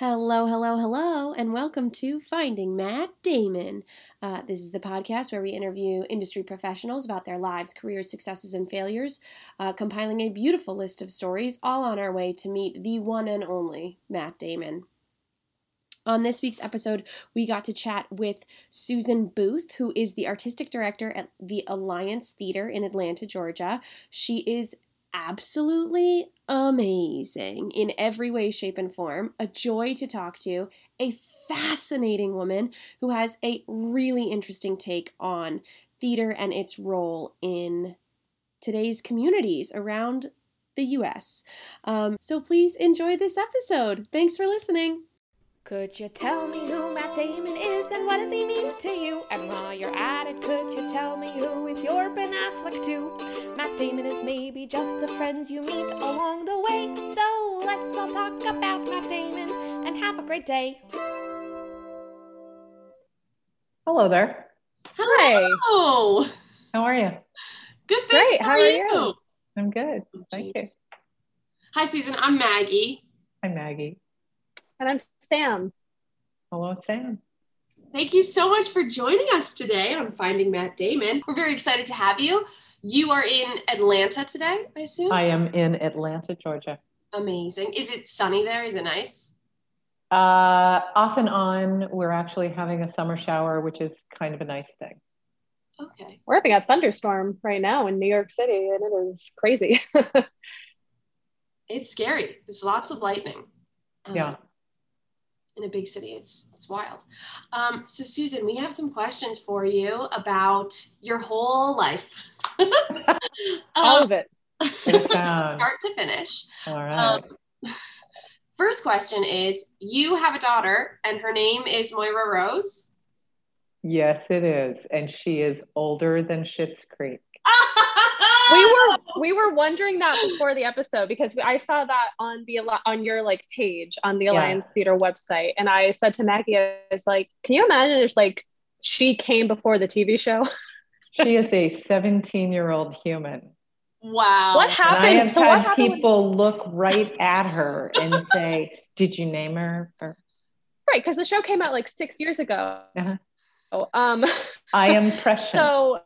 Hello, hello, hello, and welcome to Finding Matt Damon. Uh, this is the podcast where we interview industry professionals about their lives, careers, successes, and failures, uh, compiling a beautiful list of stories, all on our way to meet the one and only Matt Damon. On this week's episode, we got to chat with Susan Booth, who is the artistic director at the Alliance Theater in Atlanta, Georgia. She is absolutely amazing in every way, shape, and form, a joy to talk to, a fascinating woman who has a really interesting take on theater and its role in today's communities around the US. Um, so please enjoy this episode. Thanks for listening. Could you tell me who Matt Damon is and what does he mean to you? And while you're at it, could you tell me who is your Ben Affleck too? Matt Damon is maybe just the friends you meet along the way. So let's all talk about Matt Damon and have a great day. Hello there. Hello. How are you? Good. Thanks. Great. How, are you? I'm good. Oh, Thank you. Hi, Susan. I'm Maggie. Hi, Maggie. And I'm Sam. Hello, Sam. Thank you so much for joining us today on Finding Matt Damon. We're very excited to have you. You are in Atlanta today, I assume? I am in Atlanta, Georgia. Amazing. Is it sunny there? Is it nice? Uh, off and on, we're actually having a summer shower, which is kind of a nice thing. Okay. We're having a thunderstorm right now in New York City, and it is crazy. It's scary. There's lots of lightning. Um, Yeah. In a big city, it's it's wild. Um, so, Susan, we have some questions for you about your whole life, All Um, of it. Start to finish. All right. Um, first question is: You have a daughter, and her name is Moira Rose. yes, it is. And she is older than Schitt's Creek. We were we were wondering that before the episode because we, I saw that on the on your like page on the Yeah. Alliance Theater website, and I said to Maggie, I was like, "Can you imagine if like she came before the TV show? She is a 17 year old human. Wow. what And I happened? have So what had happened? with- people look right at her and say, Did you name her? Or, right, because the show came out like six years ago. Uh-huh. Oh, um, I am prescient. so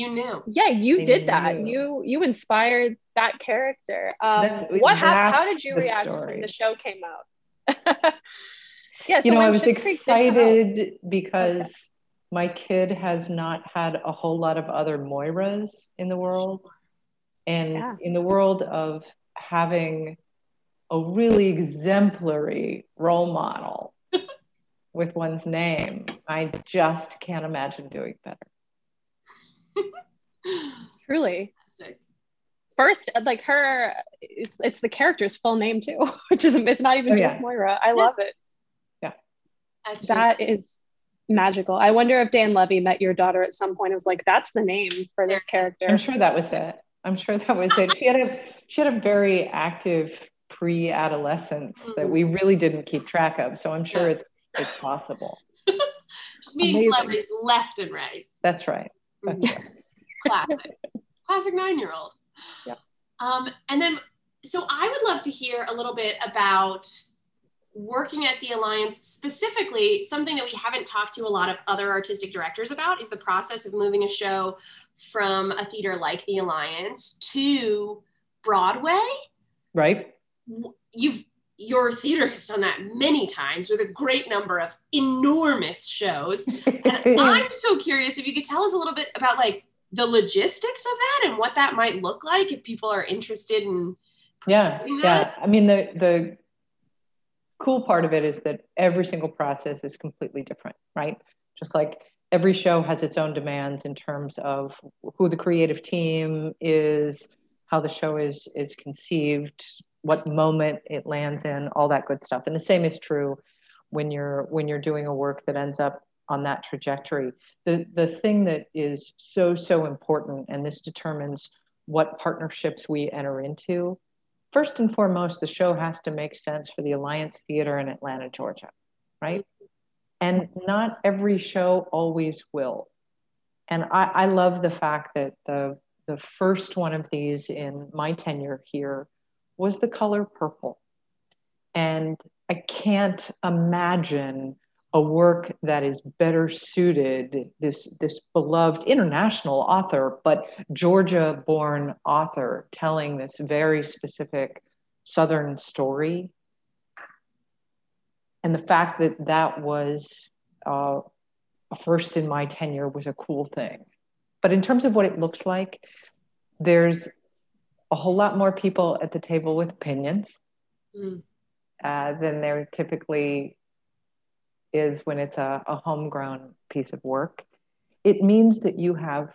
You knew. yeah you I did that knew. you you inspired that character um That's- what happened how did you react story. when the show came out yeah so you know, I was Schitt's Creek did come out- excited because my kid has not had a whole lot of other Moiras in the world. And Yeah. in the world of having a really exemplary role model with one's name, I just can't imagine doing better. truly Fantastic. first like her it's, it's the character's full name too which is it's not even Oh, just yeah. moira i love it Yeah, That's that is magical i wonder if dan levy met your daughter at some point and was like that's the name for this character I'm sure that was it. I'm sure that was it. She had a she had a very active pre-adolescence that mm-hmm. we really didn't keep track of. So I'm sure Yeah. it's it's possible. just meeting Amazing. celebrities left and right. That's right. Mhm. Classic. Classic nine year old. Yeah. Um, and then, so I would love to hear a little bit about working at the Alliance, specifically something that we haven't talked to a lot of other artistic directors about is the process of moving a show from a theater like the Alliance to Broadway. Right? You've your theater has done that many times with a great number of enormous shows. And I'm so curious if you could tell us a little bit about like the logistics of that and what that might look like if people are interested in yeah, pursuing yeah. I mean the the cool part of it is that every single process is completely different, right? Just like every show has its own demands in terms of who the creative team is, how the show is is conceived, what moment it lands in, all that good stuff. And the same is true when you're when you're doing a work that ends up on that trajectory. The the thing that is so so important, and this determines what partnerships we enter into. First and foremost, the show has to make sense for the Alliance Theater in Atlanta, Georgia, right? And not every show always will. And I, I love the fact that the the first one of these in my tenure here was the color purple. And I can't imagine a work that is better suited this this beloved international author but georgia born author telling this very specific southern story and the fact that that was uh, a first in my tenure was a cool thing but in terms of what it looks like there's a whole lot more people at the table with opinions mm. uh, than there typically is when it's a, a homegrown piece of work. It means that you have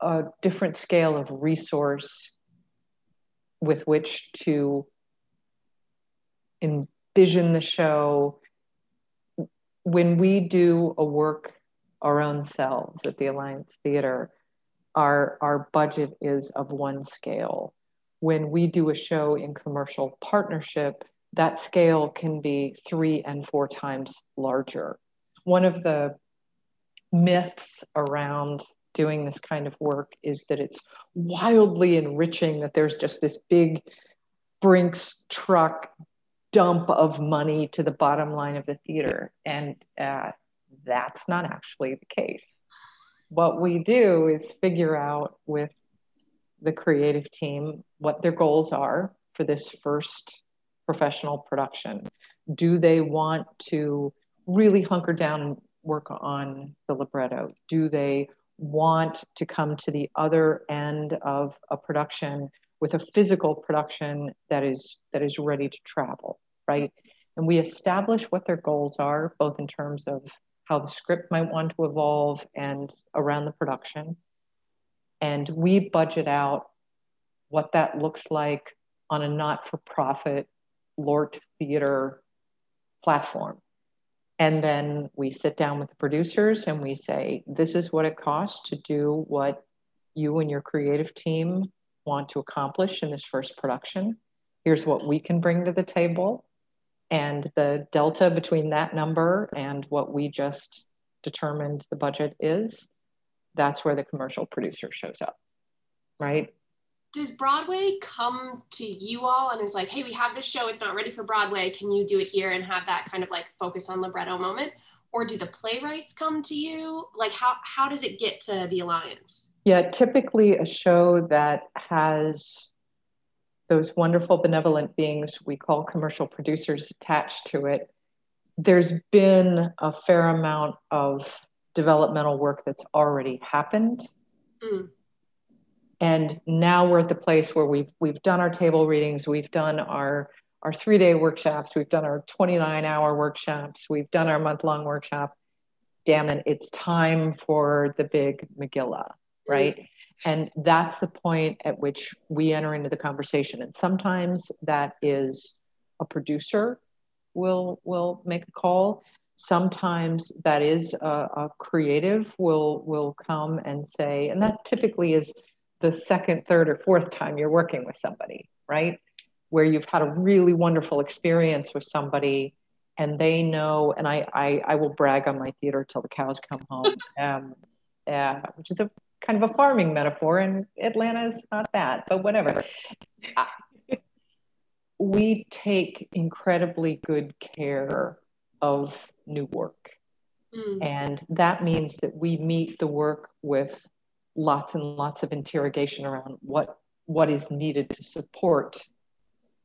a different scale of resource with which to envision the show. When we do a work our own selves at the Alliance Theater, our, our budget is of one scale. When we do a show in commercial partnership, that scale can be three and four times larger. One of the myths around doing this kind of work is that it's wildly enriching, that there's just this big Brinks truck dump of money to the bottom line of the theater. And uh, that's not actually the case. What we do is figure out with the creative team what their goals are for this first professional production? Do they want to really hunker down and work on the libretto? Do they want to come to the other end of a production with a physical production that is that is ready to travel, right? And we establish what their goals are, both in terms of how the script might want to evolve and around the production. And we budget out what that looks like on a not for profit LORT Theater platform. And then we sit down with the producers and we say, this is what it costs to do what you and your creative team want to accomplish in this first production. Here's what we can bring to the table. And the delta between that number and what we just determined the budget is, that's where the commercial producer shows up, right? does Broadway come to you all and is like, hey, we have this show, it's not ready for Broadway. Can you do it here and have that kind of like focus on libretto moment? Or do the playwrights come to you? Like how how does it get to the Alliance? Yeah, typically a show that has those wonderful benevolent beings we call commercial producers attached to it. There's been a fair amount of developmental work that's already happened. Mm. And now we're at the place where we've we've done our table readings we've done our our three day workshops we've done our 29 hour workshops we've done our month long workshop. Damn it it's time for the big megillah right? Mm-hmm. and that's the point at which we enter into the conversation. And sometimes that is a producer will will make a call sometimes that is a, a creative will will come and say and that typically is the second, third, or fourth time you're working with somebody, right? Where you've had a really wonderful experience with somebody and they know, and I, I, I will brag on my theater till the cows come home, um, uh, which is a kind of a farming metaphor, and Atlanta is not that, but whatever. we take incredibly good care of new work. Mm. And that means that we meet the work with lots and lots of interrogation around what what is needed to support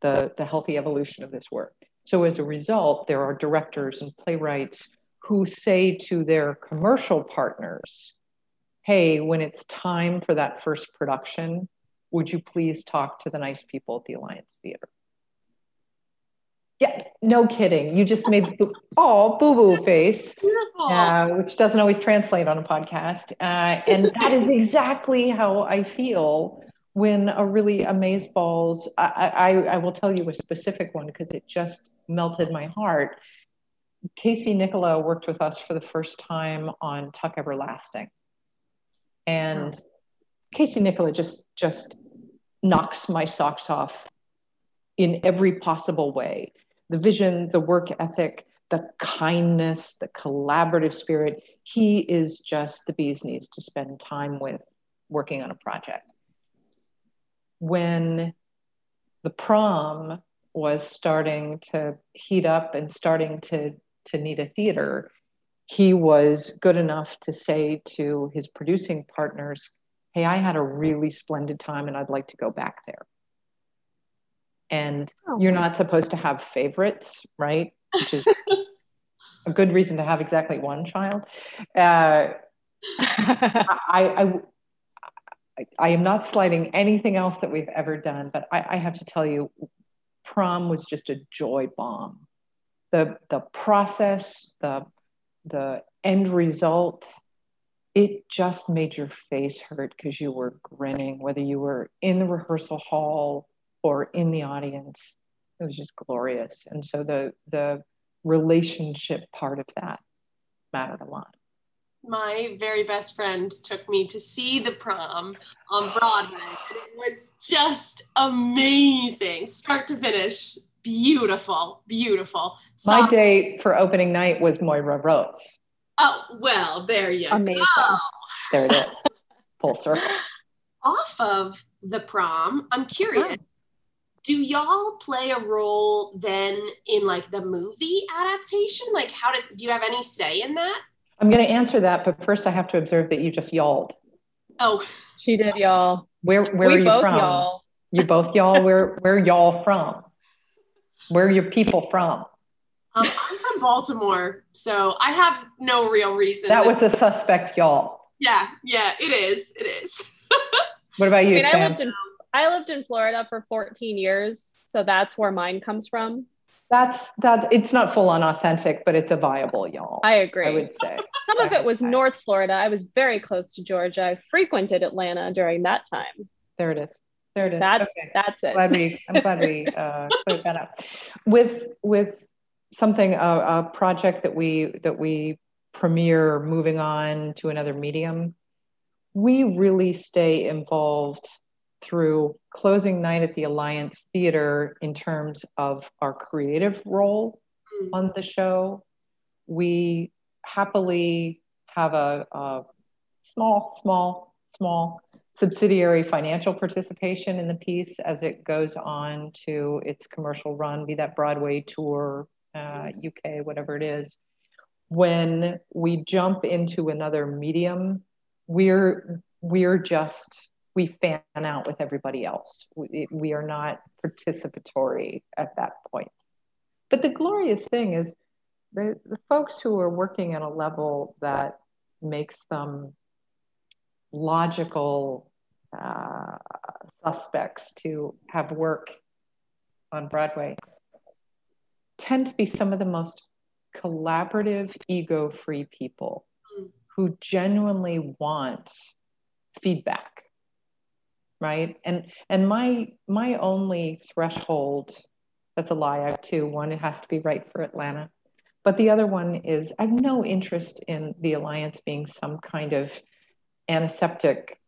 the, the healthy evolution of this work. So as a result, there are directors and playwrights who say to their commercial partners, hey, when it's time for that first production, would you please talk to the nice people at the Alliance Theater? Yeah, no kidding. You just made the oh boo boo face, uh, which doesn't always translate on a podcast. Uh, and that is exactly how I feel when a really amaze balls. I, I, I will tell you a specific one because it just melted my heart. Casey Nicholaw worked with us for the first time on Tuck Everlasting, and oh. Casey Nicholaw just just knocks my socks off in every possible way the vision, the work ethic, the kindness, the collaborative spirit. He is just the bee's knees to spend time with working on a project. When the prom was starting to heat up and starting to to need a theater, he was good enough to say to his producing partners, Hey, I had a really splendid time and I'd like to go back there. And oh. you're not supposed to have favorites, right? Which is a good reason to have exactly one child. Uh, I, I, I, am not slighting anything else that we've ever done, but I, I have to tell you, prom was just a joy bomb. The, the process, the the end result, it just made your face hurt because you were grinning, whether you were in the rehearsal hall or in the audience. It was just glorious. And so the the relationship part of that mattered a lot. My very best friend took me to see the prom on Broadway, and it was just amazing, start to finish beautiful, beautiful. My date for opening night was Moira Rose. Oh, well, there you Amazing. go. There it is. Full circle. Off of the prom, I'm curious. Do y'all play a role then in like the movie adaptation? Like, how does do you have any say in that? I'm going to answer that, but first I have to observe that you just yawled. Oh, she did, y'all. Where where we are you both from? Y'all. You both y'all. Where where y'all from? Where are your people from? Um, I'm from Baltimore, so I have no real reason. That was a suspect, y'all. Yeah, yeah, it is. It is. what about you, I, mean, Sam? I lived in I lived in Florida for 14 years, so that's where mine comes from. That's that. It's not full on authentic, but it's a viable y'all. I agree. I would say some of it was North Florida. I was very close to Georgia. I frequented Atlanta during that time. There it is. There it is. That's okay. that's it. Glad we, I'm glad we uh, put that up. With with something a, a project that we that we premiere moving on to another medium, we really stay involved through closing night at the Alliance Theater in terms of our creative role mm. on the show. We happily have a, a small, small, small subsidiary financial participation in the piece as it goes on to its commercial run, be that Broadway tour, uh, UK, whatever it is. When we jump into another medium, we're we're just we fan out with everybody else. We, we are not participatory at that point. But the glorious thing is the, the folks who are working at a level that makes them logical uh, suspects to have work on Broadway tend to be some of the most collaborative, ego free people mm. who genuinely want feedback right and and my my only threshold that's a lie i have two one it has to be right for atlanta but the other one is i have no interest in the alliance being some kind of antiseptic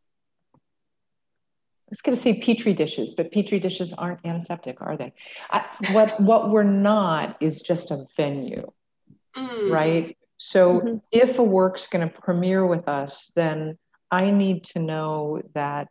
I was going to say petri dishes, but petri dishes aren't antiseptic, are they? I, what what we're not is just a venue, mm. right? So mm-hmm. if a work's going to premiere with us, then I need to know that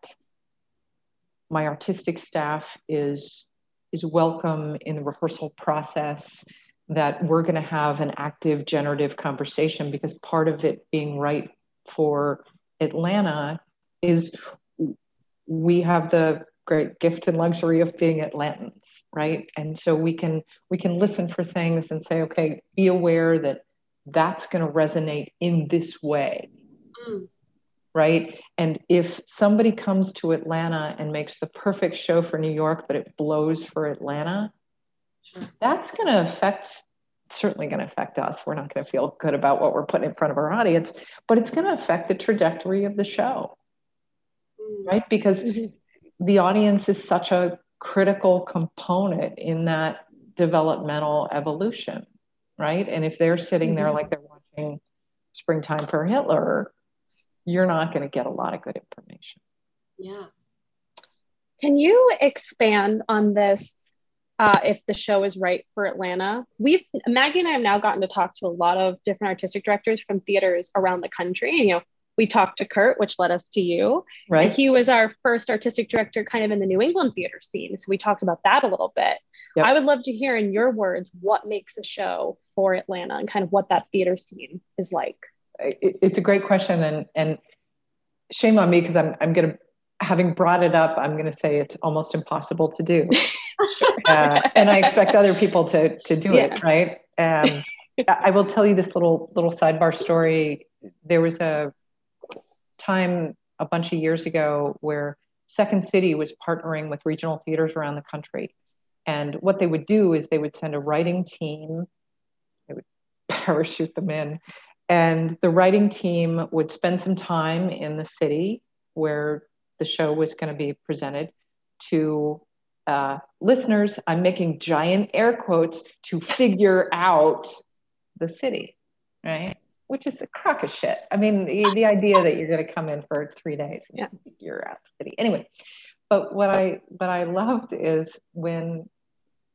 my artistic staff is is welcome in the rehearsal process. That we're going to have an active generative conversation because part of it being right for Atlanta is we have the great gift and luxury of being Atlantans, right? And so we can we can listen for things and say, okay, be aware that that's going to resonate in this way. Mm. Right. And if somebody comes to Atlanta and makes the perfect show for New York, but it blows for Atlanta, sure. that's going to affect, certainly going to affect us. We're not going to feel good about what we're putting in front of our audience, but it's going to affect the trajectory of the show right? Because mm-hmm. the audience is such a critical component in that developmental evolution, right? And if they're sitting mm-hmm. there like they're watching Springtime for Hitler, you're not going to get a lot of good information. Yeah. Can you expand on this uh, if the show is right for Atlanta. We've Maggie and I have now gotten to talk to a lot of different artistic directors from theaters around the country. And, you know, we talked to Kurt, which led us to you. Right. And he was our first artistic director kind of in the New England theater scene. So we talked about that a little bit. Yep. I would love to hear in your words what makes a show for Atlanta and kind of what that theater scene is like. It, it's a great question, and and shame on me because I'm I'm gonna having brought it up, I'm going to say it's almost impossible to do, uh, and I expect other people to to do yeah. it right. Um, I will tell you this little little sidebar story. There was a time a bunch of years ago where Second City was partnering with regional theaters around the country. And what they would do is they would send a writing team, they would parachute them in, and the writing team would spend some time in the city where the show was going to be presented to uh, listeners. I'm making giant air quotes to figure out the city, right? which is a crock of shit. I mean, the, the idea that you're going to come in for three days and yeah. you're out the city. Anyway, but what I what I loved is when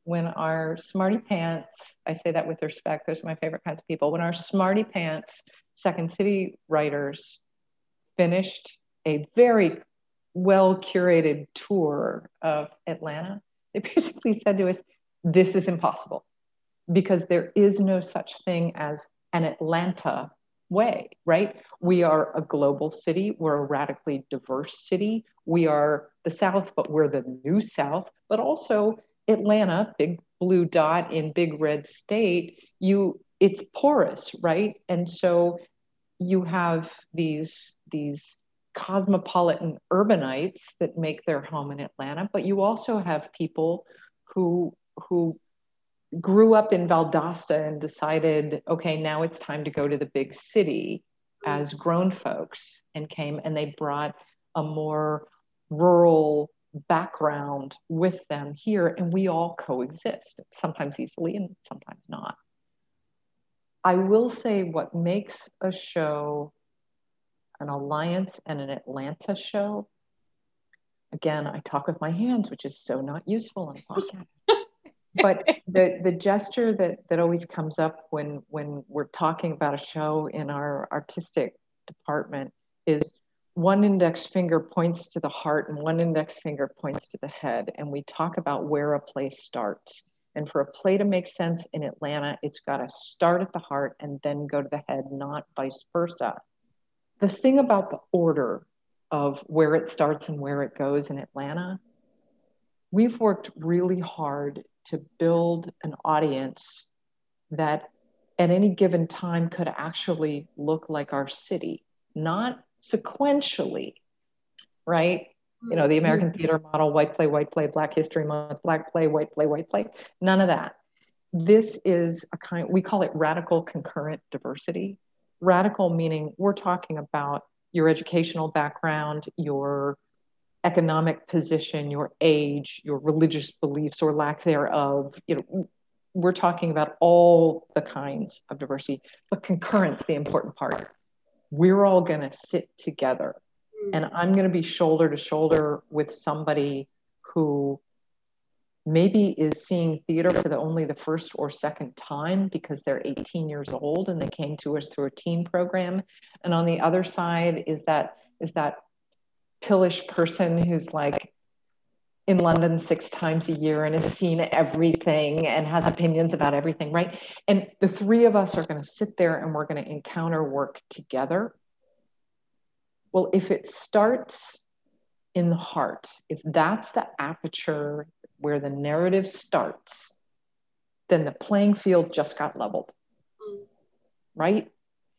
when our smarty pants, I say that with respect, those are my favorite kinds of people. When our smarty pants Second City writers finished a very well curated tour of Atlanta, they basically said to us, This is impossible because there is no such thing as an Atlanta way, right? We are a global city. We're a radically diverse city. We are the South, but we're the new South, but also Atlanta, big blue dot in big red state. You, it's porous, right? And so you have these, these cosmopolitan urbanites that make their home in Atlanta, but you also have people who, who grew up in Valdosta and decided, okay, now it's time to go to the big city as grown folks and came and they brought a more rural background with them here and we all coexist, sometimes easily and sometimes not. I will say what makes a show an alliance and an Atlanta show. Again, I talk with my hands, which is so not useful on podcast but the the gesture that that always comes up when when we're talking about a show in our artistic department is one index finger points to the heart and one index finger points to the head and we talk about where a play starts. And for a play to make sense in atlanta it's got to start at the heart and then go to the head not vice versa. The thing about the order of where it starts and where it goes in atlanta we've worked really hard to build an audience that at any given time could actually look like our city, not sequentially, right? You know, the American mm-hmm. theater model, white play, white play, Black History Month, Black play, white play, white play, none of that. This is a kind, we call it radical concurrent diversity. Radical meaning we're talking about your educational background, your economic position, your age, your religious beliefs or lack thereof. You know, we're talking about all the kinds of diversity, but concurrence, the important part. We're all going to sit together, mm. and I'm going to be shoulder to shoulder with somebody who maybe is seeing theater for the only the first or second time because they're 18 years old and they came to us through a teen program and on the other side is that is that pillish person who's like in London six times a year and has seen everything and has opinions about everything, right? And the three of us are going to sit there and we're going to encounter work together. Well, if it starts in the heart, if that's the aperture where the narrative starts, then the playing field just got leveled, right?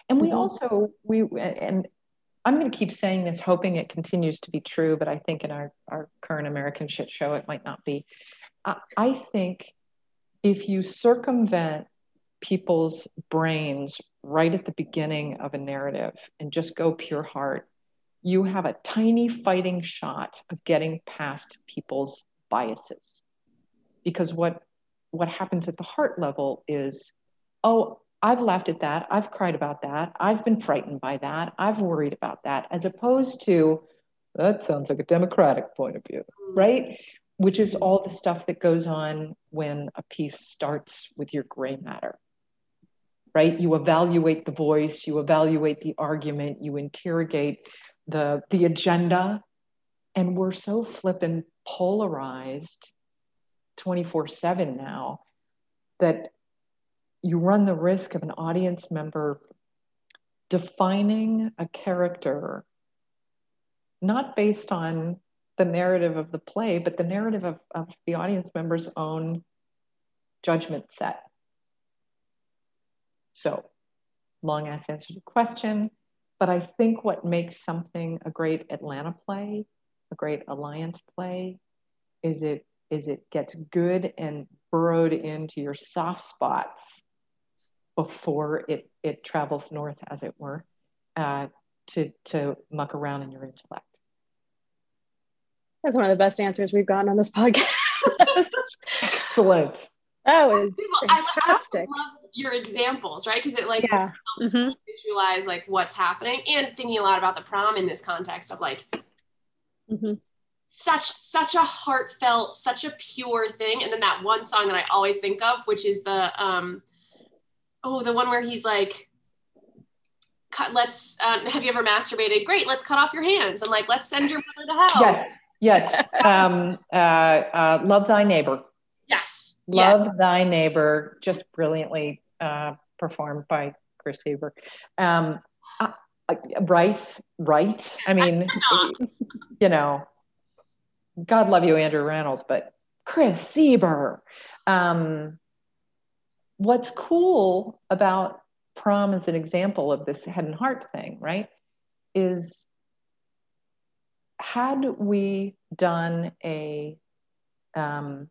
And we mm-hmm. also we and I'm going to keep saying this, hoping it continues to be true, but I think in our, our current American shit show, it might not be. I, I think if you circumvent people's brains right at the beginning of a narrative and just go pure heart, you have a tiny fighting shot of getting past people's biases. Because what what happens at the heart level is, oh, I've laughed at that. I've cried about that. I've been frightened by that. I've worried about that, as opposed to, that sounds like a democratic point of view, mm. right? Which is all the stuff that goes on when a piece starts with your gray matter, right? You evaluate the voice, you evaluate the argument, you interrogate the, the agenda. And we're so flippin' polarized 24 7 now that you run the risk of an audience member defining a character not based on the narrative of the play, but the narrative of, of the audience member's own judgment set. So, long ass answer to the question, but I think what makes something a great Atlanta play, a great Alliance play, is it is it gets good and burrowed into your soft spots before it it travels north, as it were, uh, to to muck around in your intellect. That's one of the best answers we've gotten on this podcast. Excellent. That was I fantastic. love your examples, right? Because it like Yeah. helps Mhm. me visualize like what's happening and thinking a lot about the prom in this context of like Mhm. such such a heartfelt, such a pure thing. And then that one song that I always think of, which is the um oh the one where he's like cut let's um, have you ever masturbated great let's cut off your hands and like let's send your mother to hell Yes, yes. Um, uh, uh, love thy neighbor. yes yeah. Love thy neighbor. Just brilliantly uh, performed by Chris Sieber. Um, uh, uh, right, right. I mean, you know, God love you, Andrew Reynolds, but Chris Sieber. Um, what's cool about prom as an example of this head and heart thing, right? Is had we done a um,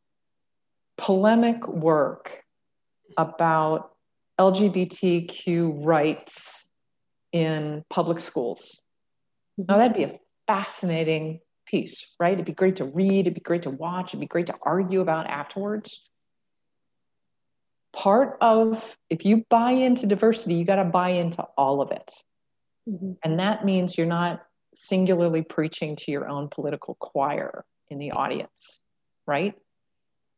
polemic work about LGBTQ rights in public schools, now that'd be a fascinating piece, right? It'd be great to read, it'd be great to watch, it'd be great to argue about afterwards. Part of, if you buy into diversity, you got to buy into all of it. Mhm. And that means you're not singularly preaching to your own political choir in the audience, right?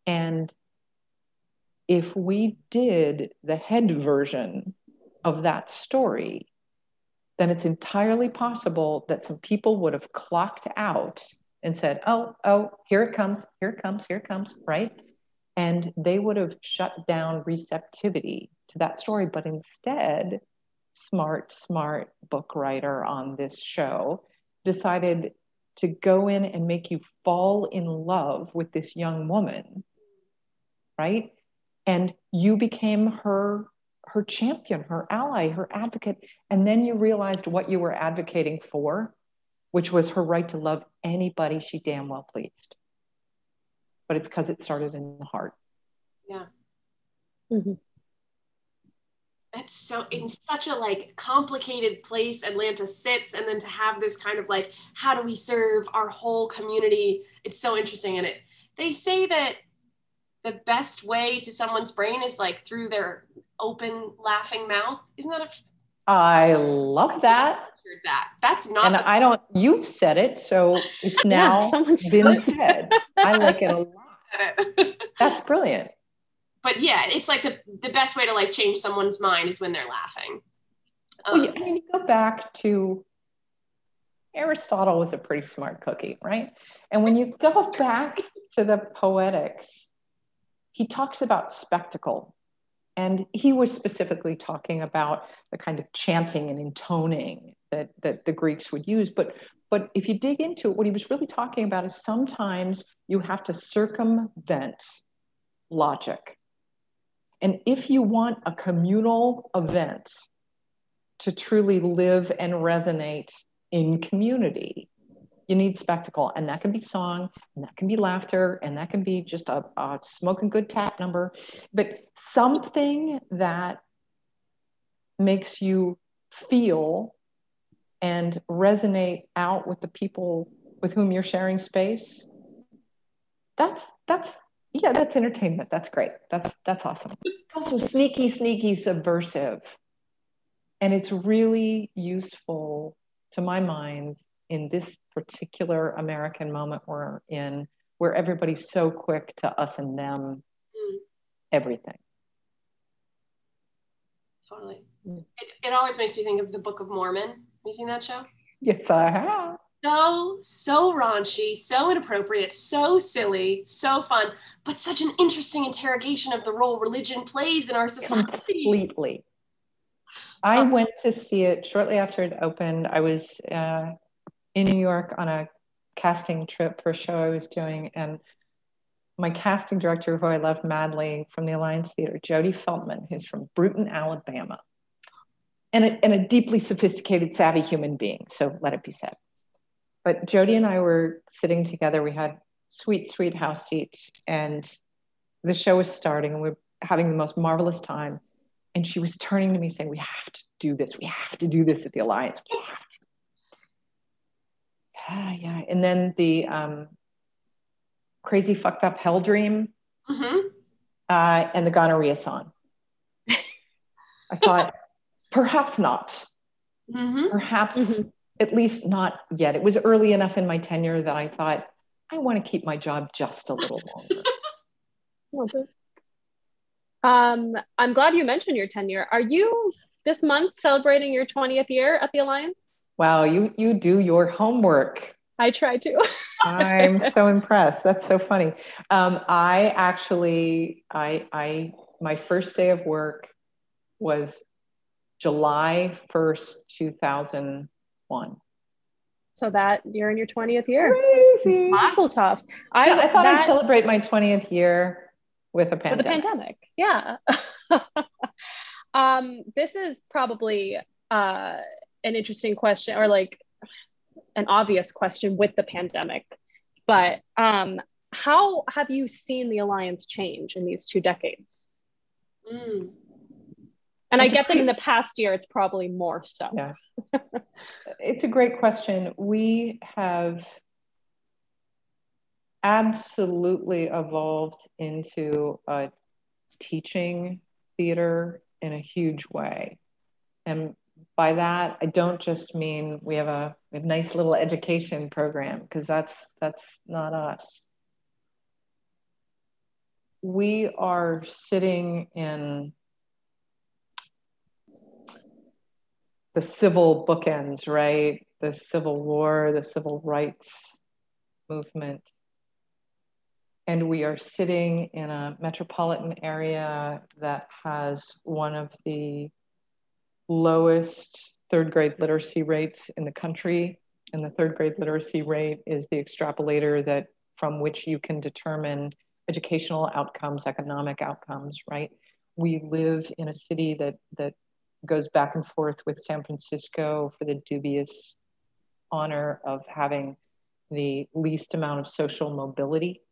And if we did the head version of that story, then it's entirely possible that some people would have clocked out and said, oh, oh, here it comes, here it comes, here it comes, right? And they would have shut down receptivity to that story. But instead, smart, smart book writer on this show decided to go in and make you fall in love with this young woman, right? And you became her her champion, her ally, her advocate, and then you realized what you were advocating for, which was her right to love anybody she damn well pleased. But it's because it started in the heart. yeah Mhm. that's so in such a like complicated place atlanta sits and then to have this kind of like how do we serve our whole community it's so interesting and it they say that the best way to someone's brain is like through their open laughing mouth isn't that a I love that. Heard that that's not And the, I don't, you've said it, so it's now someone's been said said. I like it a lot. That's brilliant. but yeah it's like the, the best way to like change someone's mind is when they're laughing Well, Um, yeah, I mean, you go back to Aristotle was a pretty smart cookie, right? And when you go back to the poetics, he talks about spectacle. And he was specifically talking about the kind of chanting and intoning that, that the Greeks would use. But, but if you dig into it, what he was really talking about is sometimes you have to circumvent logic. And if you want a communal event to truly live and resonate in community, you need spectacle. And that can be song, and that can be laughter, and that can be just a, a smoking good tap number, but something that makes you feel and resonate out with the people with whom you're sharing space. That's that's yeah, that's entertainment. That's great. That's that's awesome. It's also sneaky, sneaky, subversive. And it's really useful to my mind in this particular American moment we're in, where everybody's so quick to us and them Mm. everything. totally it, it always makes me think of the book of mormon you seen that show Yes, I have. so so raunchy, so inappropriate, so silly, so fun, but such an interesting interrogation of the role religion plays in our society. Completely. I Um, went to see it shortly after it opened. I was uh, in New York on a casting trip for a show I was doing, and my casting director, who I love madly from the Alliance Theater, Jody Feldman, who's from Brewton, Alabama, and a, and a deeply sophisticated, savvy human being. So let it be said. But Jody and I were sitting together. We had sweet, sweet house seats, and the show was starting, and we were having the most marvelous time. And she was turning to me saying, We have to do this. We have to do this at the Alliance. We have to. Yeah, yeah. And then the um, crazy fucked up hell dream hmm uh, and the gonorrhea song. I thought, perhaps not. hmm Perhaps Mhm. at least not yet. It was early enough in my tenure that I thought, I want to keep my job just a little longer. Love it. Um, I'm glad you mentioned your tenure. Are you this month celebrating your 20th year at the Alliance? wow, you you do your homework. I try to. I'm so impressed. That's so funny. Um, I actually, I, I, my first day of work was July 1st, 2001. so that you're in your 20th year. Crazy. Mazel tov. I, Yeah, I thought that- I'd celebrate my 20th year with a for the pandemic. pandemic. Yeah. um, this is probably uh, an interesting question or like an obvious question with the pandemic. But um, how have you seen the alliance change in these two decades? Mm. And I get that in the past year, it's probably more so. Yeah. It's a great question. We have absolutely evolved into a teaching theater in a huge way. And by that, I don't just mean we have a, a nice little education program, because that's that's not us. We are sitting in the civil bookends, right? The Civil War, the civil rights movement. And we are sitting in a metropolitan area that has one of the lowest third grade literacy rates in the country. And the third grade literacy rate is the extrapolator that from which you can determine educational outcomes, economic outcomes, right? We live in a city that that goes back and forth with San Francisco for the dubious honor of having the least amount of social mobility,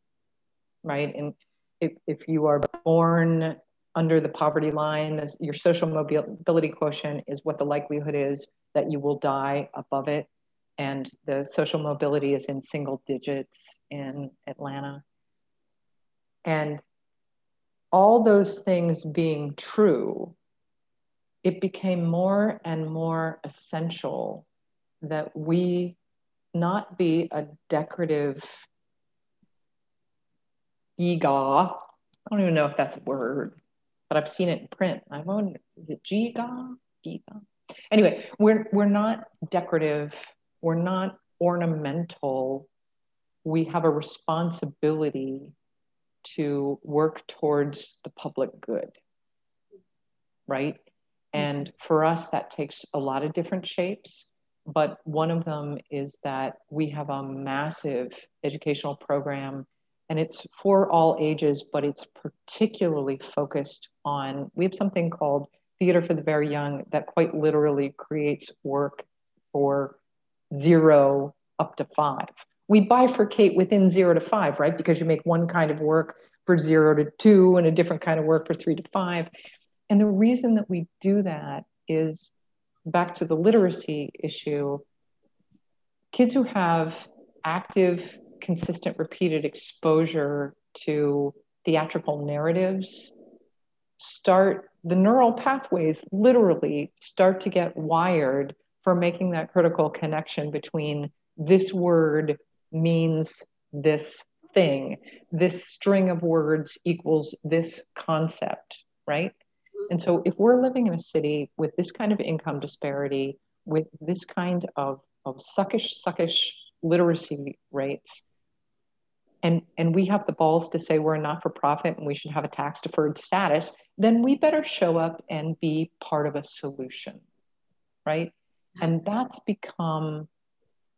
right? And if, if you are born under the poverty line, this, your social mobility quotient is what the likelihood is that you will die above it. And the social mobility is in single digits in Atlanta. And all those things being true, it became more and more essential that we not be a decorative giga. I don't even know if that's a word, but I've seen it in print. I've owned, is it giga? Giga. Anyway, we're, we're not decorative. We're not ornamental. We have a responsibility to work towards the public good, right? And for us, that takes a lot of different shapes. But one of them is that we have a massive educational program and it's for all ages, but it's particularly focused on, we have something called Theater for the Very Young that quite literally creates work for zero up to five. We bifurcate within zero to five, right? Because you make one kind of work for zero to two and a different kind of work for three to five. And the reason that we do that is back to the literacy issue. Kids who have active, consistent, repeated exposure to theatrical narratives start the neural pathways literally start to get wired for making that critical connection between this word means this thing this string of words equals this concept right and so if we're living in a city with this kind of income disparity with this kind of, of suckish suckish literacy rates and and we have the balls to say we're a not-for-profit and we should have a tax deferred status then we better show up and be part of a solution right? And that's become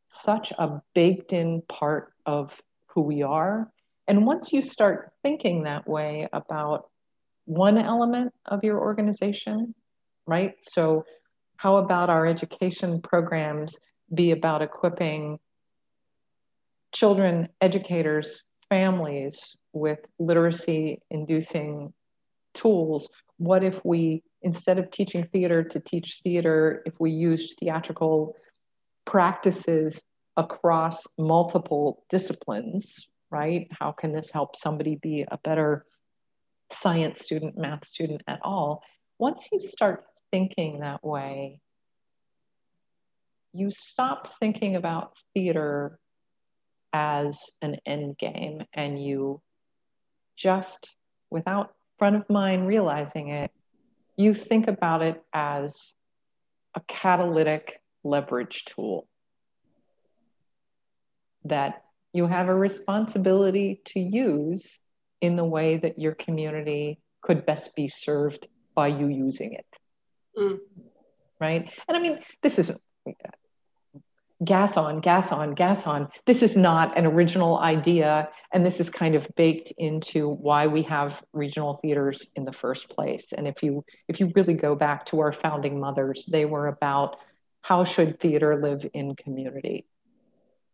such a baked in part of who we are. And once you start thinking that way about one element of your organization right so how about our education programs be about equipping children, educators, families with literacy inducing tools? What if we, instead of teaching theater to teach theater, if we used theatrical practices across multiple disciplines, right? How can this help somebody be a better science student, math student at all? Once you start thinking that way, you stop thinking about theater as an end game and you just without front of mind realizing it you think about it as a catalytic leverage tool that you have a responsibility to use in the way that your community could best be served by you using it mm. right and i mean this isn't gas on, gas on, gas on. This is not an original idea, and this is kind of baked into why we have regional theaters in the first place. And if you if you really go back to our founding mothers, they were about how should theater live in community.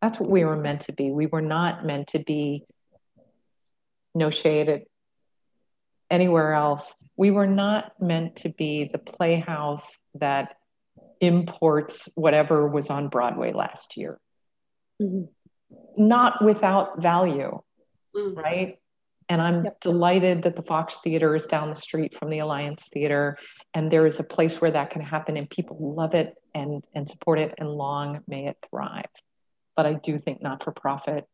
That's what we were meant to be. We were not meant to be no shade at anywhere else. We were not meant to be the playhouse that imports whatever was on Broadway last year. Mm-hmm. Not without value, mm-hmm. right? And I'm yep. delighted that the Fox Theater is down the street from the Alliance Theater. And there is a place where that can happen, and people love it and, and support it, and long may it thrive. But I do think not for profit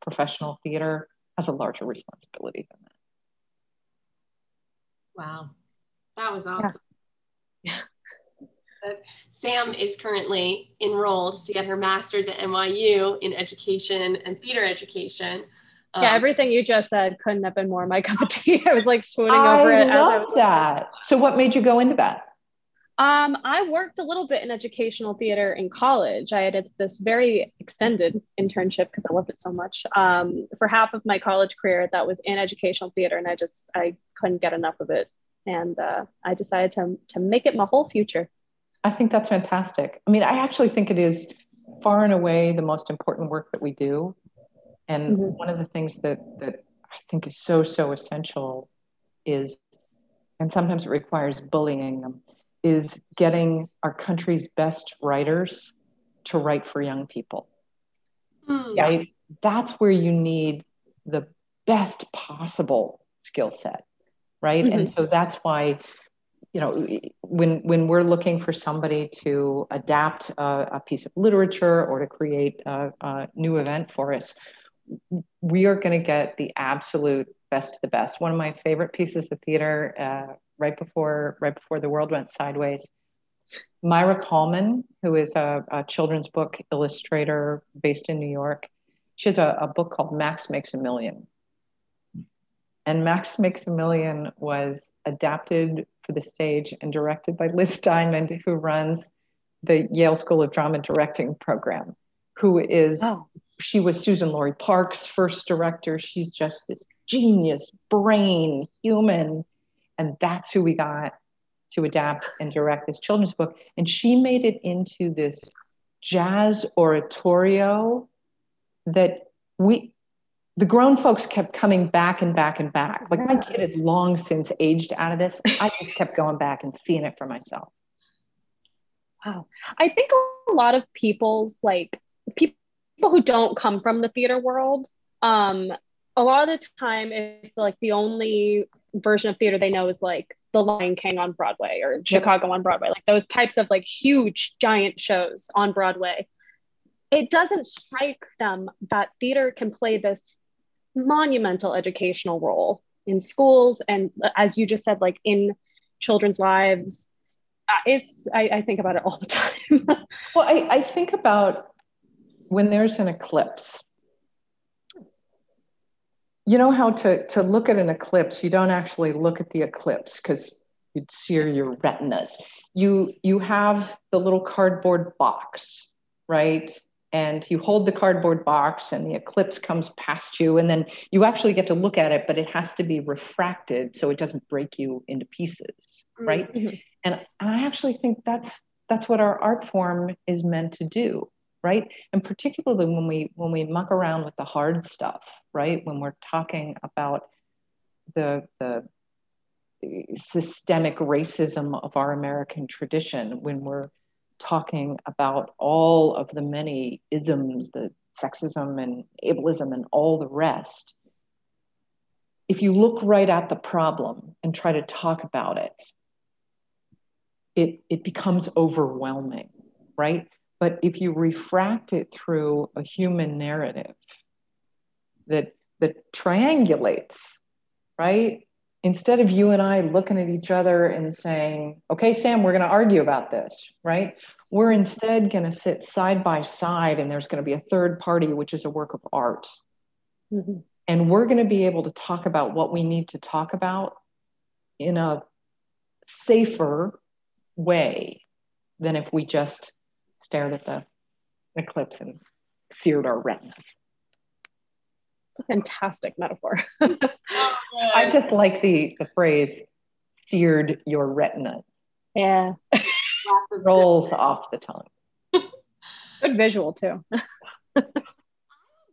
professional theater has a larger responsibility than that. Wow, that was awesome. Yeah. Sam is currently enrolled to get her master's at NYU in education and theater education. Um, yeah, everything you just said couldn't have been more my cup of tea. I was like swooning over I it. Love I love that. So, what made you go into that? Um, I worked a little bit in educational theater in college. I had this very extended internship because I loved it so much. Um, for half of my college career, that was in educational theater, and I just I couldn't get enough of it, and uh, I decided to to make it my whole future. I think that's fantastic. I mean, I actually think it is far and away the most important work that we do. And mm-hmm. one of the things that that I think is so so essential is, and sometimes it requires bullying them, is getting our country's best writers to write for young people. Mm, right? That's where you need the best possible skill set. Right. Mm-hmm. And so that's why you know, when when we're looking for somebody to adapt a, a piece of literature or to create a, a new event for us, we are going to get the absolute best of the best. One of my favorite pieces of theater, uh, right before right before the world went sideways, Maira Kalman, who is a, a children's book illustrator based in New York, she has a, a book called Max Makes a Million. And Max Makes a Million was adapted for the stage and directed by Liz Diamond, who runs the Yale School of Drama Directing program, who is, oh. she was Suzan-Lori Parks' first director. She's just this genius, brain, human. And that's who we got to adapt and direct this children's book. And she made it into this jazz oratorio that we the grown folks kept coming back and back and back. Like my kid had long since aged out of this. I just kept going back and seeing it for myself. Wow. I think a lot of people's like people who don't come from the theater world, um, a lot of the time it's like the only version of theater they know is like The Lion King on Broadway or Chicago on Broadway, like those types of like huge giant shows on Broadway. It doesn't strike them that theater can play this monumental educational role in schools and as you just said like in children's lives. Uh, it's I, I, think about it all the time. Well I, I think about when there's an eclipse, you know how to, to look at an eclipse, you don't actually look at the eclipse because you'd sear your retinas. You, you have the little cardboard box, right? And you hold the cardboard box and the eclipse comes past you, and then you actually get to look at it, but it has to be refracted so it doesn't break you into pieces, right? Mm-hmm. And I actually think that's that's what our art form is meant to do right and particularly when we when we muck around with the hard stuff right when we're talking about the the systemic racism of our american tradition when we're talking about all of the many isms the sexism and ableism and all the rest if you look right at the problem and try to talk about it it, it becomes overwhelming, right? But if you refract it through a human narrative that that triangulates, right? Instead of you and I looking at each other and saying, okay, Sam, we're going to argue about this, right? We're instead going to sit side by side and there's going to be a third party, which is a work of art. Mm-hmm. And we're going to be able to talk about what we need to talk about in a safer way than if we just stared at the eclipse and seared our retinas. It's a fantastic metaphor. I just like the, the phrase seared your retinas. Yeah. rolls off the tongue. Good visual too. I'd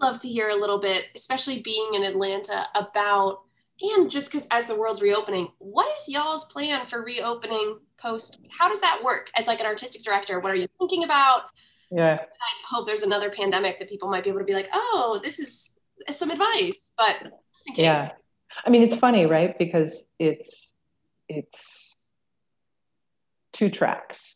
love to hear a little bit, especially being in Atlanta, about and just because as the world's reopening, what is y'all's plan for reopening post? How does that work as like an artistic director? What are you thinking about? Yeah. I hope there's another pandemic that people might be able to be like, oh, this is some advice. But yeah, I mean, it's funny, right? Because it's it's two tracks.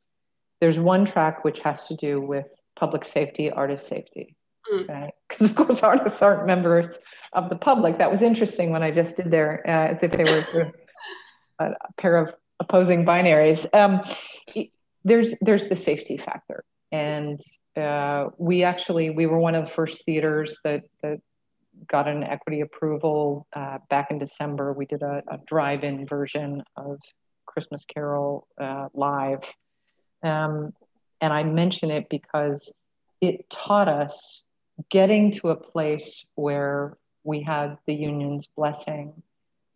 There's one track which has to do with public safety, artist safety, mm. right? Because of course artists aren't members of the public. That was interesting when I just did there, uh, as if they were a, a, pair of opposing binaries. Um, there's there's the safety factor, and uh, we actually we were one of the first theaters that that got an equity approval uh, back in December. We did a, a drive-in version of Christmas Carol uh, live, um, and I mention it because it taught us getting to a place where we had the union's blessing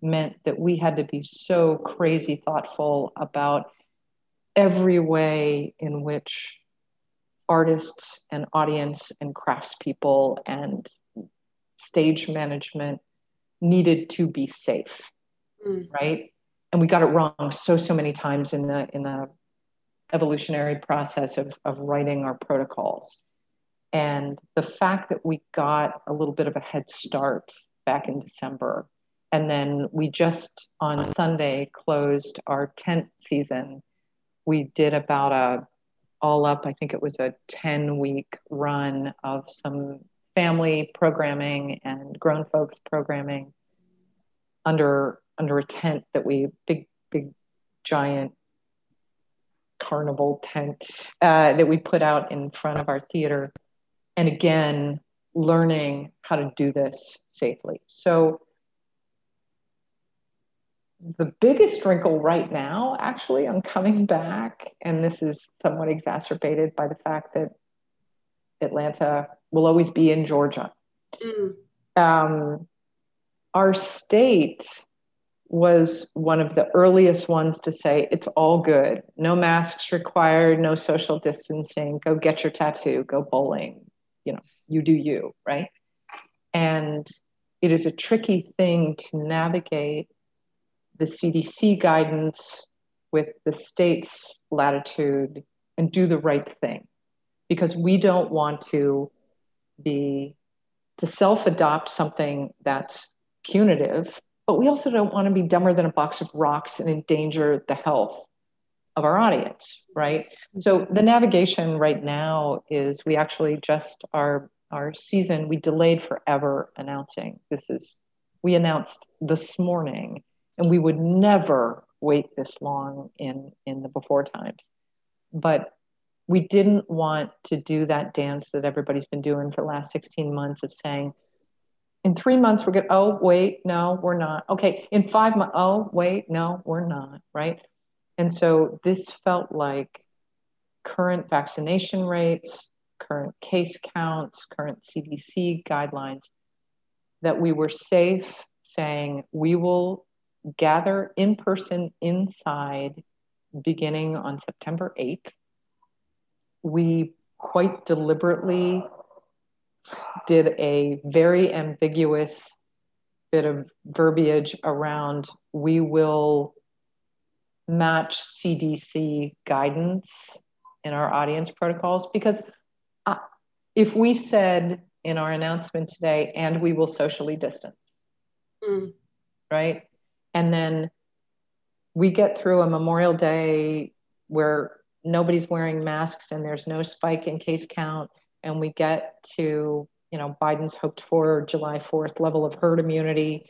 meant that we had to be so crazy thoughtful about every way in which artists and audience and craftspeople and stage management needed to be safe mm. right and we got it wrong so so many times in the in the evolutionary process of, of writing our protocols and the fact that we got a little bit of a head start back in December, and then we just on Sunday closed our tent season. We did about a all up, I think it was a 10 week run of some family programming and grown folks programming under under a tent that we big big giant carnival tent uh, that we put out in front of our theater and again, learning how to do this safely. So, the biggest wrinkle right now, actually, on coming back, and this is somewhat exacerbated by the fact that Atlanta will always be in Georgia. Mm. Um, our state was one of the earliest ones to say it's all good no masks required no social distancing go get your tattoo go bowling you know, you do you, right? And it is a tricky thing to navigate the CDC guidance with the state's latitude and do the right thing because we don't want to be to self-adopt something that's punitive but we also don't want to be dumber than a box of rocks and endanger the health of our audience, right? Mm-hmm. So the navigation right now is we actually just our our season we delayed forever announcing. This is we announced this morning, and we would never wait this long in in the before times. But we didn't want to do that dance that everybody's been doing for the last 16 months of saying, in three months we're going Oh, wait, no, we're not. Okay, in five months, oh, wait, no, we're not, right? And so this felt like current vaccination rates, current case counts, current CDC guidelines, that we were safe saying we will gather in person inside beginning on September 8th. We quite deliberately did a very ambiguous bit of verbiage around we will match CDC guidance in our audience protocols because uh, if we said in our announcement today, and we will socially distance, mm. right? And then we get through a Memorial Day where nobody's wearing masks and there's no spike in case count, and we get to you know Biden's hoped for July 4th level of herd immunity.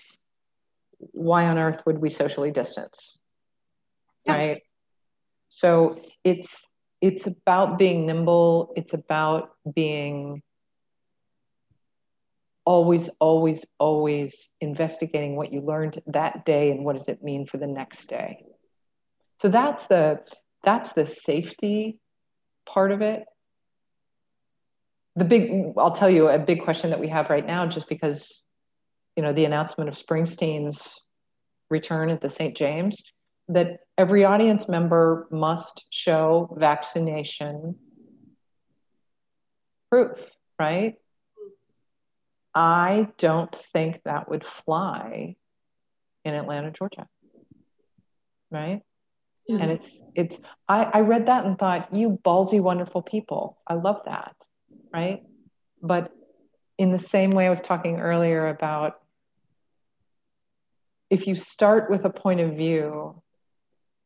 Why on earth would we socially distance? Yeah. Right. So it's it's about being nimble. It's about being always, always, always investigating what you learned that day and what does it mean for the next day. So that's the that's the safety part of it. The big, I'll tell you, a big question that we have right now, just because, you know, the announcement of Springsteen's return at the St. James, that every audience member must show vaccination proof, right? I don't think that would fly in Atlanta, Georgia. Right? Mm-hmm. And it's it's I, I read that and thought, you ballsy, wonderful people. I love that. Right. But in the same way I was talking earlier about if you start with a point of view,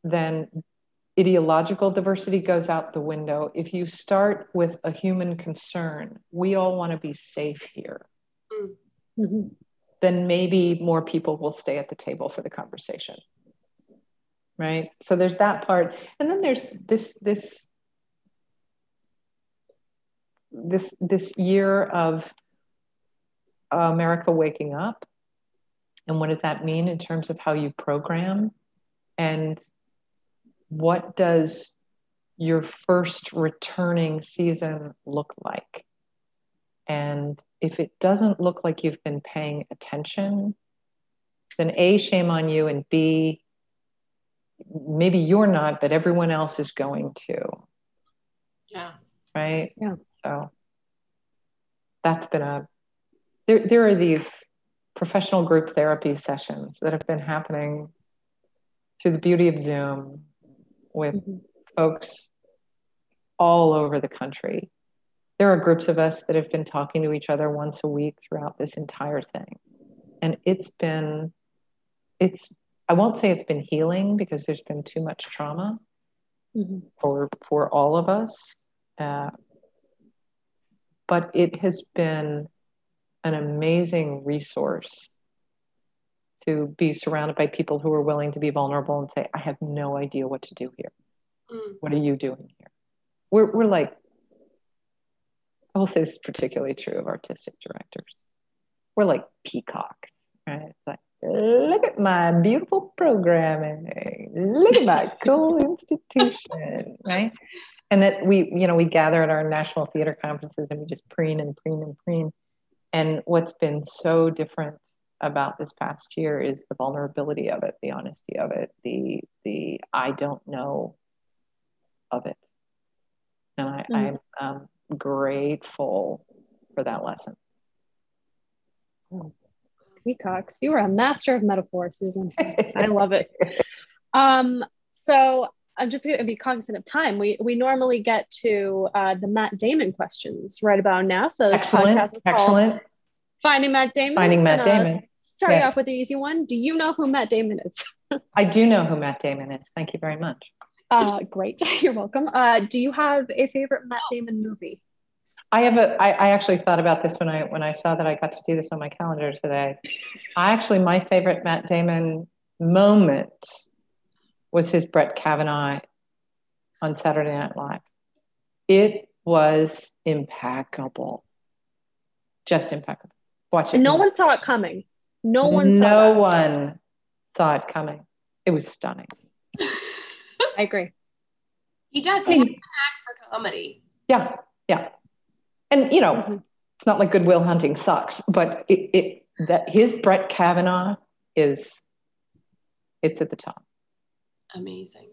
then ideological diversity goes out the window. If you start with a human concern, we all want to be safe here. Mm-hmm. then maybe more people will stay at the table for the conversation. Right? So there's that part. And then there's this this this this year of america waking up. And what does that mean in terms of how you program? And what does your first returning season look like and if it doesn't look like you've been paying attention, then A, shame on you, and B, maybe you're not, but everyone else is going to. Yeah. Right? Yeah. So that's been a, there, there are these professional group therapy sessions that have been happening through the beauty of Zoom with mm-hmm. folks all over the country there are groups of us that have been talking to each other once a week throughout this entire thing. And it's been, it's, I won't say it's been healing because there's been too much trauma mm-hmm. for, for all of us. Uh, but it has been an amazing resource to be surrounded by people who are willing to be vulnerable and say, I have no idea what to do here. Mm. What are you doing here? We're, we're like I will say this is particularly true of artistic directors. We're like peacocks, right? It's like, look at my beautiful programming. Look at my cool institution, right? And that we, you know, we gather at our national theater conferences and we just preen and preen and preen. And what's been so different about this past year is the vulnerability of it, the honesty of it, the the I don't know of it. And I, mm. I'm um, grateful for that lesson. Oh, peacocks, you are a master of metaphor, Susan. I love it. Um, so I'm just going to be cognizant of time. We we normally get to uh, the Matt Damon questions right about now. So excellent, excellent. Finding Matt Damon. Finding Matt Damon. Starting yes. off with the easy one. Do you know who Matt Damon is? I do know who Matt Damon is. Thank you very much. Uh, great. You're welcome. Uh, do you have a favorite Matt Damon movie? I have a. I, I actually thought about this when I when I saw that I got to do this on my calendar today. I actually my favorite Matt Damon moment was his Brett Kavanaugh on Saturday Night Live. It was impeccable. Just impeccable. Watch it. And no one saw it coming. No one saw No that. one saw it coming. It was stunning. I agree. He does. He has an knack for comedy. Yeah, yeah. And you know, Mhm. it's not like Good Will Hunting sucks, but it, it that his Brett Kavanaugh is it's at the top. Amazing.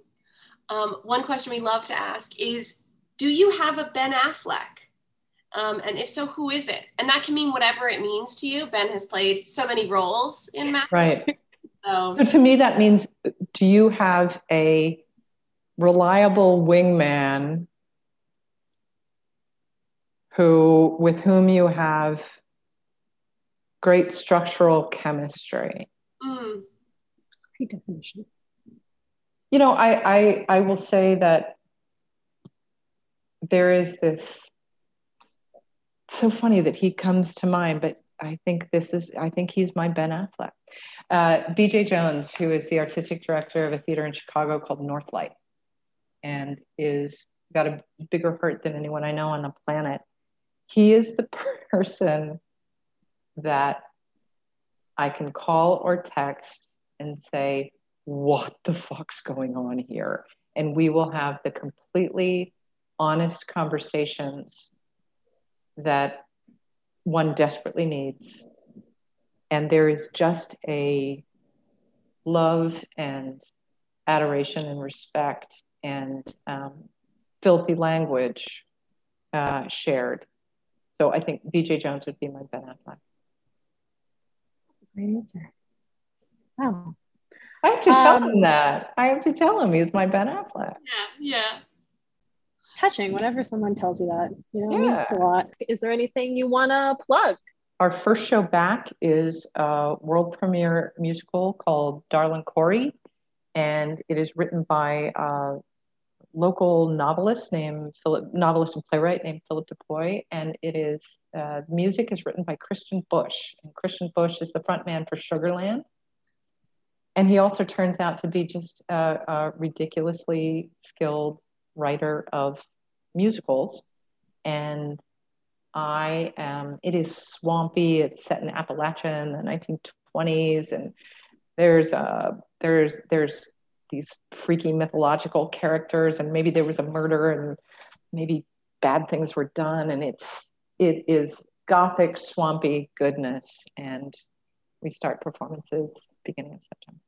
Um, one question we love to ask is Do you have a Ben Affleck? Um, and if so, who is it? And that can mean whatever it means to you. Ben has played so many roles in math. Right. So, So to me, that means do you have a reliable wingman who with whom you have great structural chemistry? mm, Great definition. You know, I I, I will say that there is this so funny that he comes to mind, but I think this is I think he's my Ben Affleck. Uh, BJ Jones, who is the artistic director of a theater in Chicago called Northlight, and is got a bigger heart than anyone I know on the planet. He is the person that I can call or text and say, What the fuck's going on here? And we will have the completely honest conversations that one desperately needs. And there is just a love and adoration and respect and um, filthy language uh, shared. So I think BJ Jones would be my Ben Affleck. Great answer. Wow. I have to tell Um, him that. I have to tell him he's my Ben Affleck. yeah, yeah. Touching whenever someone tells you that. You know, it means a lot. Is there anything you want to plug? Our first show back is a world premiere musical called Darlin Corey, and it is written by a local novelist named Philip, novelist and playwright named Phillip DePoy, and it is uh, the music is written by Christian Bush, and Christian Bush is the frontman for Sugarland, and he also turns out to be just a, a ridiculously skilled writer of musicals, and I am, it is swampy. It's set in Appalachia in the 1920s. And there's, uh, there's, there's these freaky mythological characters and maybe there was a murder and maybe bad things were done. And it's, it is gothic, swampy goodness. And we start performances beginning of September.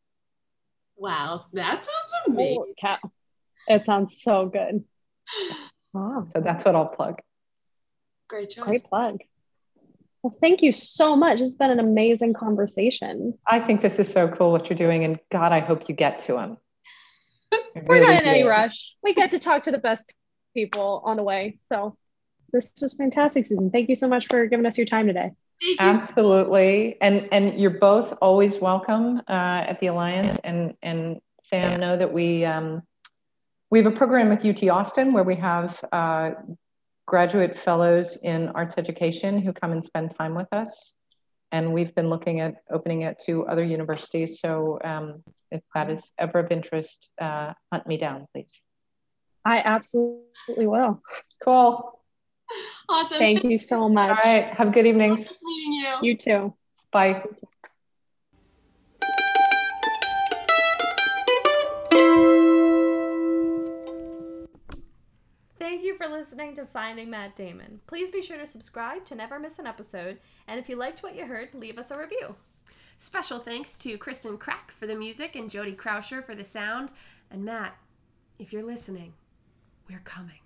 Wow, that sounds amazing. Holy cow. It sounds so good. Wow. So that's what I'll plug. Great choice. Great plug. Well, thank you so much. It's been an amazing conversation. I think this is so cool what you're doing. And God, I hope you get to him. We're not in any rush. We get to talk to the best people on the way. So this was fantastic, Susan. Thank you so much for giving us your time today. Thank you. Absolutely. And and you're both always welcome uh, at the Alliance. And and Sam, know that we um, we have a program with UT Austin where we have uh, graduate fellows in arts education who come and spend time with us. And we've been looking at opening it to other universities. So um, if that is ever of interest, uh, hunt me down, please. I absolutely will. Cool. Awesome. Thank you so much. right. Have good evenings. Nice meeting you. You too. Bye. for listening to Finding Matt Damon. Please be sure to subscribe to never miss an episode. And if you liked what you heard, leave us a review. Special thanks to Kristen Crack for the music and Jody Krauscher for the sound. And Matt, if you're listening, we're coming.